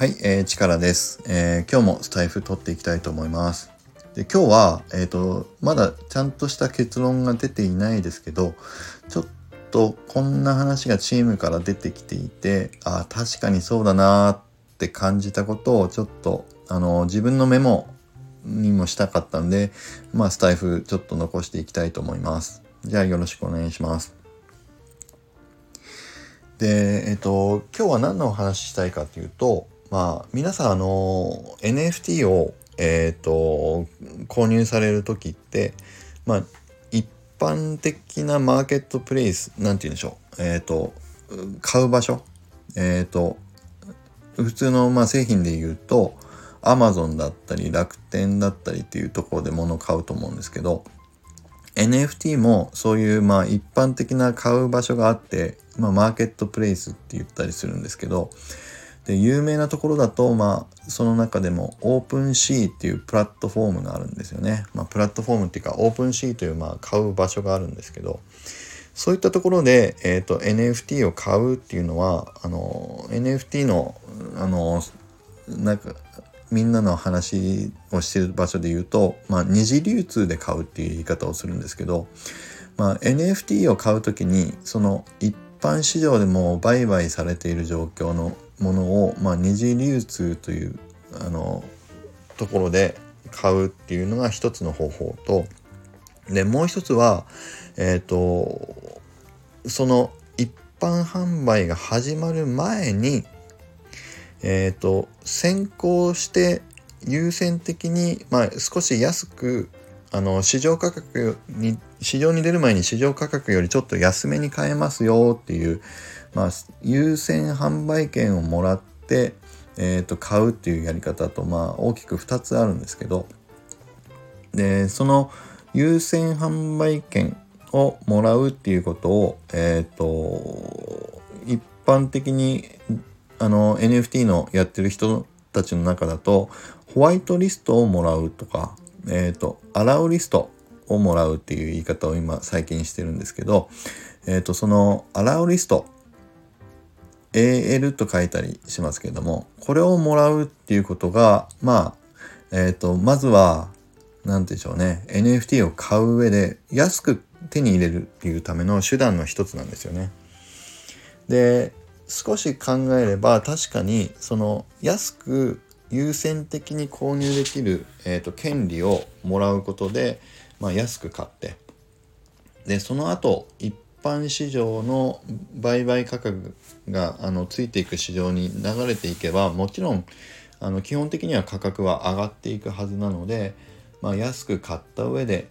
はい、えー、力です、えー、今日もスタイフ取っていきたいと思います。で今日は、えーと、まだちゃんとした結論が出ていないですけどちょっとこんな話がチームから出てきていてあ確かにそうだなって感じたことをちょっとあの自分のメモにもしたかったんでまあスタイフちょっと残していきたいと思います。じゃあよろしくお願いします。で、えっ、と、今日は何のお話ししたいかというと、まあ、皆さん、あの、NFT を、えっ、ー、と、購入される時って、まあ、一般的なマーケットプレイス、なんて言うんでしょう。えっ、ー、と、買う場所。えっ、ー、と、普通の、まあ、製品で言うと、Amazon だったり、楽天だったりっていうところで物を買うと思うんですけど、NFT もそういうまあ一般的な買う場所があって、まあ、マーケットプレイスって言ったりするんですけどで有名なところだと、まあ、その中でも OpenSea っていうプラットフォームがあるんですよね。まあ、プラットフォームっていうか OpenSea というまあ買う場所があるんですけどそういったところで、えーと、NFT を買うっていうのはあの NFT のあのなんかみんなの話をしてる場所で言うと、まあ、二次流通で買うっていう言い方をするんですけど、まあ、NFT を買う時にその一般市場でも売買されている状況のものを、まあ、二次流通というあのところで買うっていうのが一つの方法とでもう一つはえっ、ー、とその一般販売が始まる前にえっ、ー、と先行して優先的に、まあ、少し安くあの市場価格に市場に出る前に市場価格よりちょっと安めに買えますよっていう、まあ、優先販売権をもらって、えー、と買うっていうやり方と、まあ、大きく2つあるんですけどでその優先販売権をもらうっていうことを、えっ、ー、と一般的にあの NFT のやってる人たちの中だとホワイトリストをもらうとかえっ、ー、とアラウリストをもらうっていう言い方を今最近してるんですけど、えっ、ー、と、そのアラウリスト、AL と書いたりしますけれども、これをもらうっていうことが、まあ、えっ、ー、と、まずは、何て言うんでしょうね、NFT を買う上で安く手に入れるっていうための手段の一つなんですよね。で、少し考えれば確かにその安く優先的に購入できる、えーと権利をもらうことで、まあ、安く買って。でその後一般市場の売買価格があのついていく市場に流れていけばもちろんあの基本的には価格は上がっていくはずなので、まあ、安く買った上で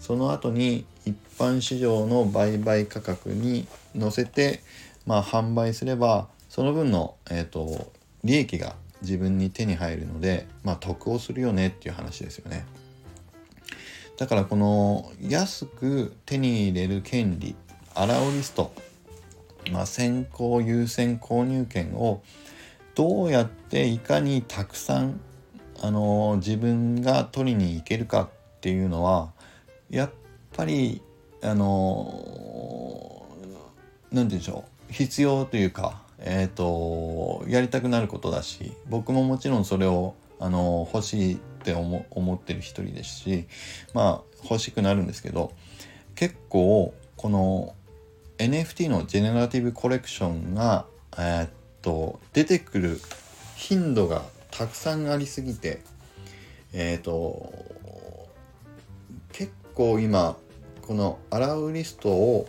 その後に一般市場の売買価格に乗せて、まあ、販売すればその分の、えーと利益が自分に手に入るので、まあ、得をするよねっていう話ですよね。だからこの安く手に入れる権利アラオリスト、まあ、先行優先購入権をどうやっていかにたくさんあの自分が取りに行けるかっていうのはやっぱりあの何て言うんでしょう必要というかえっ、ー、とやりたくなることだし僕ももちろんそれをあの欲しいって思ってる一人ですしまあ欲しくなるんですけど結構この NFT のジェネラティブコレクションが、えー、っと出てくる頻度がたくさんありすぎてえー、っと結構今このアラウリストを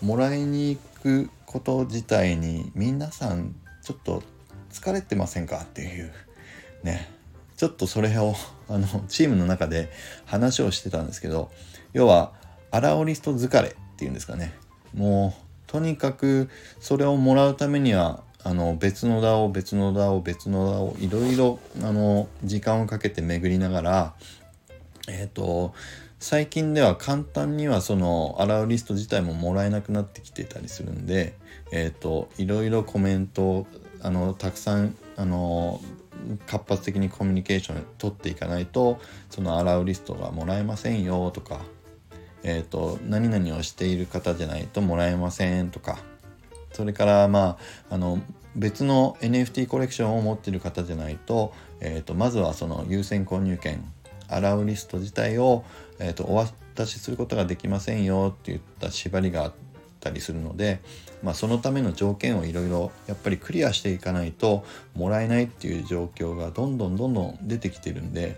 もらいに行くこと自体に皆さんちょっと疲れてませんかっていう。ね。ちょっとそれを あのチームの中で話をしてたんですけど要はアラオリスト疲れっていうんですかね。もうとにかくそれをもらうためにはあの別のだを別のだを別のだをいろいろあの時間をかけて巡りながらえっ、ー、と最近では簡単にはそのアラウリスト自体ももらえなくなってきてたりするんでえっ、ー、といろいろコメントをあのたくさんあの活発的にコミュニケーション取っていかないとそのアラウリストがもらえませんよとか、えーと、何々をしている方じゃないともらえませんとかそれからまああの別の NFT コレクションを持っている方じゃないと,、えーと、まずはその優先購入権アラウリスト自体を、えーと、お渡しすることができませんよって言った縛りがあったりするので、まあ、そのための条件をいろいろやっぱりクリアしていかないともらえないっていう状況がどんどんどんどん出てきてるんで、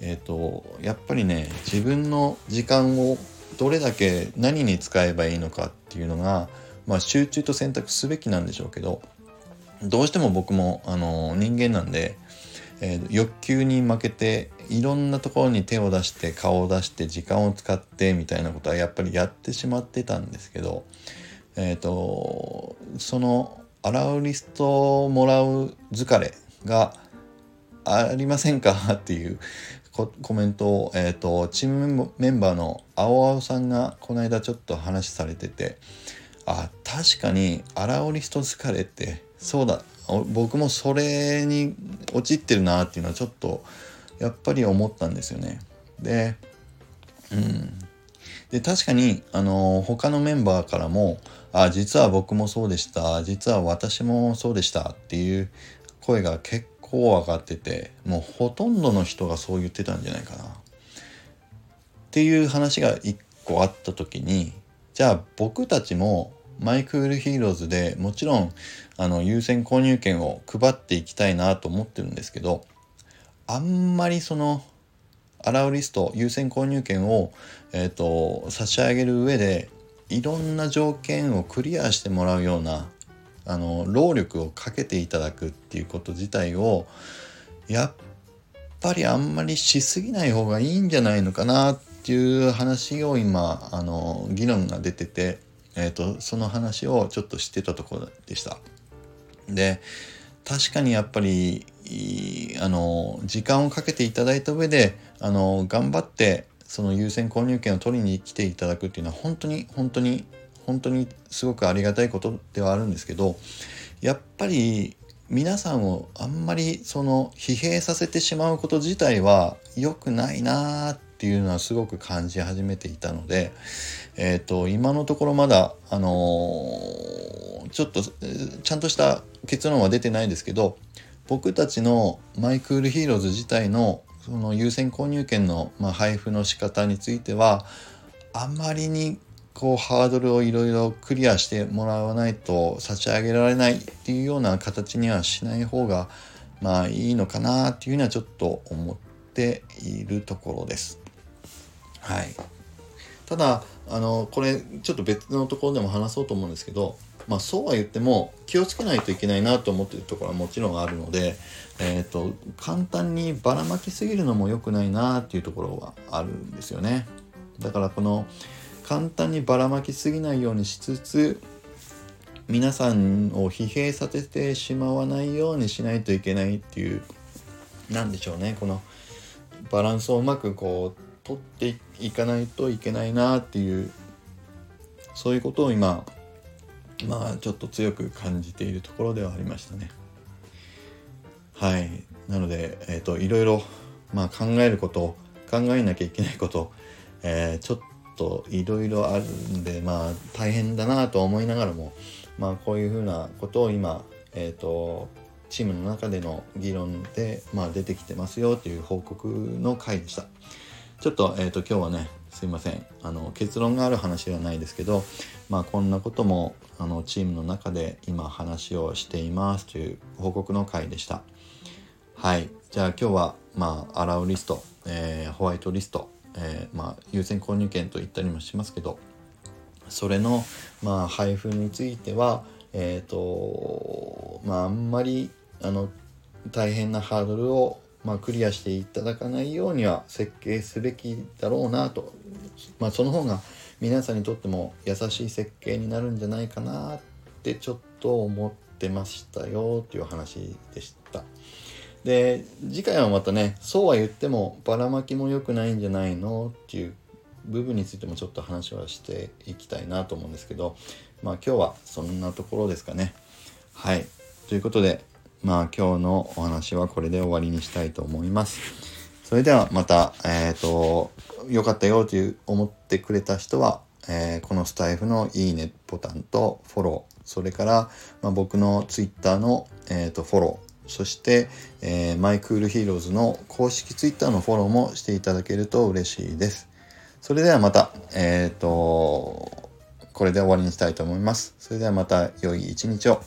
えーとやっぱりね自分の時間をどれだけ何に使えばいいのかっていうのが、まあ、集中と選択すべきなんでしょうけどどうしても僕もあの人間なんで、えー、欲求に負けていろんなところに手を出して顔を出して時間を使ってみたいなことはやっぱりやってしまってたんですけどえ、ー、とそのアラウリストをもらう疲れがありませんかっていうコメントを、えーと、チームメンバーの青青さんがこの間ちょっと話されててあ確かにアラオリスト疲れってそうだ僕もそれに陥ってるなっていうのはちょっとやっぱり思ったんですよね。でうんで確かにあの他のメンバーからも「あ実は僕もそうでした実は私もそうでした」っていう声が結構上がっててもうほとんどの人がそう言ってたんじゃないかな。っていう話が一個あった時にじゃあ僕たちもマイクールヒーローズでもちろんあの優先購入券を配っていきたいなと思ってるんですけどあんまりその allowlist 優先購入券を、えーと差し上げる上でいろんな条件をクリアしてもらうようなあの労力をかけていただくっていうこと自体をやっぱりあんまりしすぎない方がいいんじゃないのかなっていう話を今あの議論が出てて、えーと、その話をちょっとしてたところでした。で確かにやっぱりあの時間をかけていただいた上であの頑張ってその優先購入権を取りに来ていただくっていうのは本当に本当に本当にすごくありがたいことではあるんですけどやっぱり皆さんをあんまりその疲弊させてしまうこと自体は良くないなーっていうのはすごく感じ始めていたので、えーと、今のところまだ、あのー、ちょっとちゃんとした結論は出てないですけど僕たちのマイクールヒーローズ自体のその優先購入権の、まあ、配布の仕方についてはあまりにこうハードルをいろいろクリアしてもらわないと差し上げられないっていうような形にはしない方がまあいいのかなっていうのはちょっと思っているところです。はい。ただあのこれちょっと別のところでも話そうと思うんですけどまあそうは言っても気をつけないといけないなと思ってるところはもちろんあるので、えーと簡単にばらまきすぎるのも良くないなっていうところはあるんですよね。だからこの簡単にばらまきすぎないようにしつつ皆さんを疲弊させてしまわないようにしないといけないっていう何でしょうねこのバランスをうまくこう取っていかないといけないなっていうそういうことを今まあちょっと強く感じているところではありましたね。はいなので、えーと、いろいろ、まあ、考えること考えなきゃいけないこと、えー、ちょっといろいろあるんでまあ大変だなと思いながらもまあこういうふうなことを今えっ、ー、とチームの中での議論で、まあ、出てきてますよという報告の回でした。ちょっと,、えーと、今日はねすいませんあの結論がある話ではないですけど、まあ、こんなこともあのチームの中で今話をしていますという報告の回でした。はいじゃあ今日は、まあ、アラウリスト、えー、ホワイトリストえー、まあ、優先購入権と言ったりもしますけどそれの、まあ、配布についてはえっ、ー、とまああんまりあの大変なハードルを、まあ、クリアしていただかないようには設計すべきだろうなと、まあ、その方が皆さんにとっても優しい設計になるんじゃないかなってちょっと思ってましたよという話でした。で次回はまたねそうは言ってもばらまきも良くないんじゃないのっていう部分についてもちょっと話はしていきたいなと思うんですけどまあ今日はそんなところですかね。はいということでまあ今日のお話はこれで終わりにしたいと思います。それではまた、えっ、ー、と、良かったよという思ってくれた人は、えー、このスタイフのいいねボタンとフォロー、それから、まあ、僕の Twitter の、えーと、フォロー、そして、えー、マイクールヒーローズの公式 Twitter のフォローもしていただけると嬉しいです。それではまた、えっ、ー、と、これで終わりにしたいと思います。それではまた良い一日を。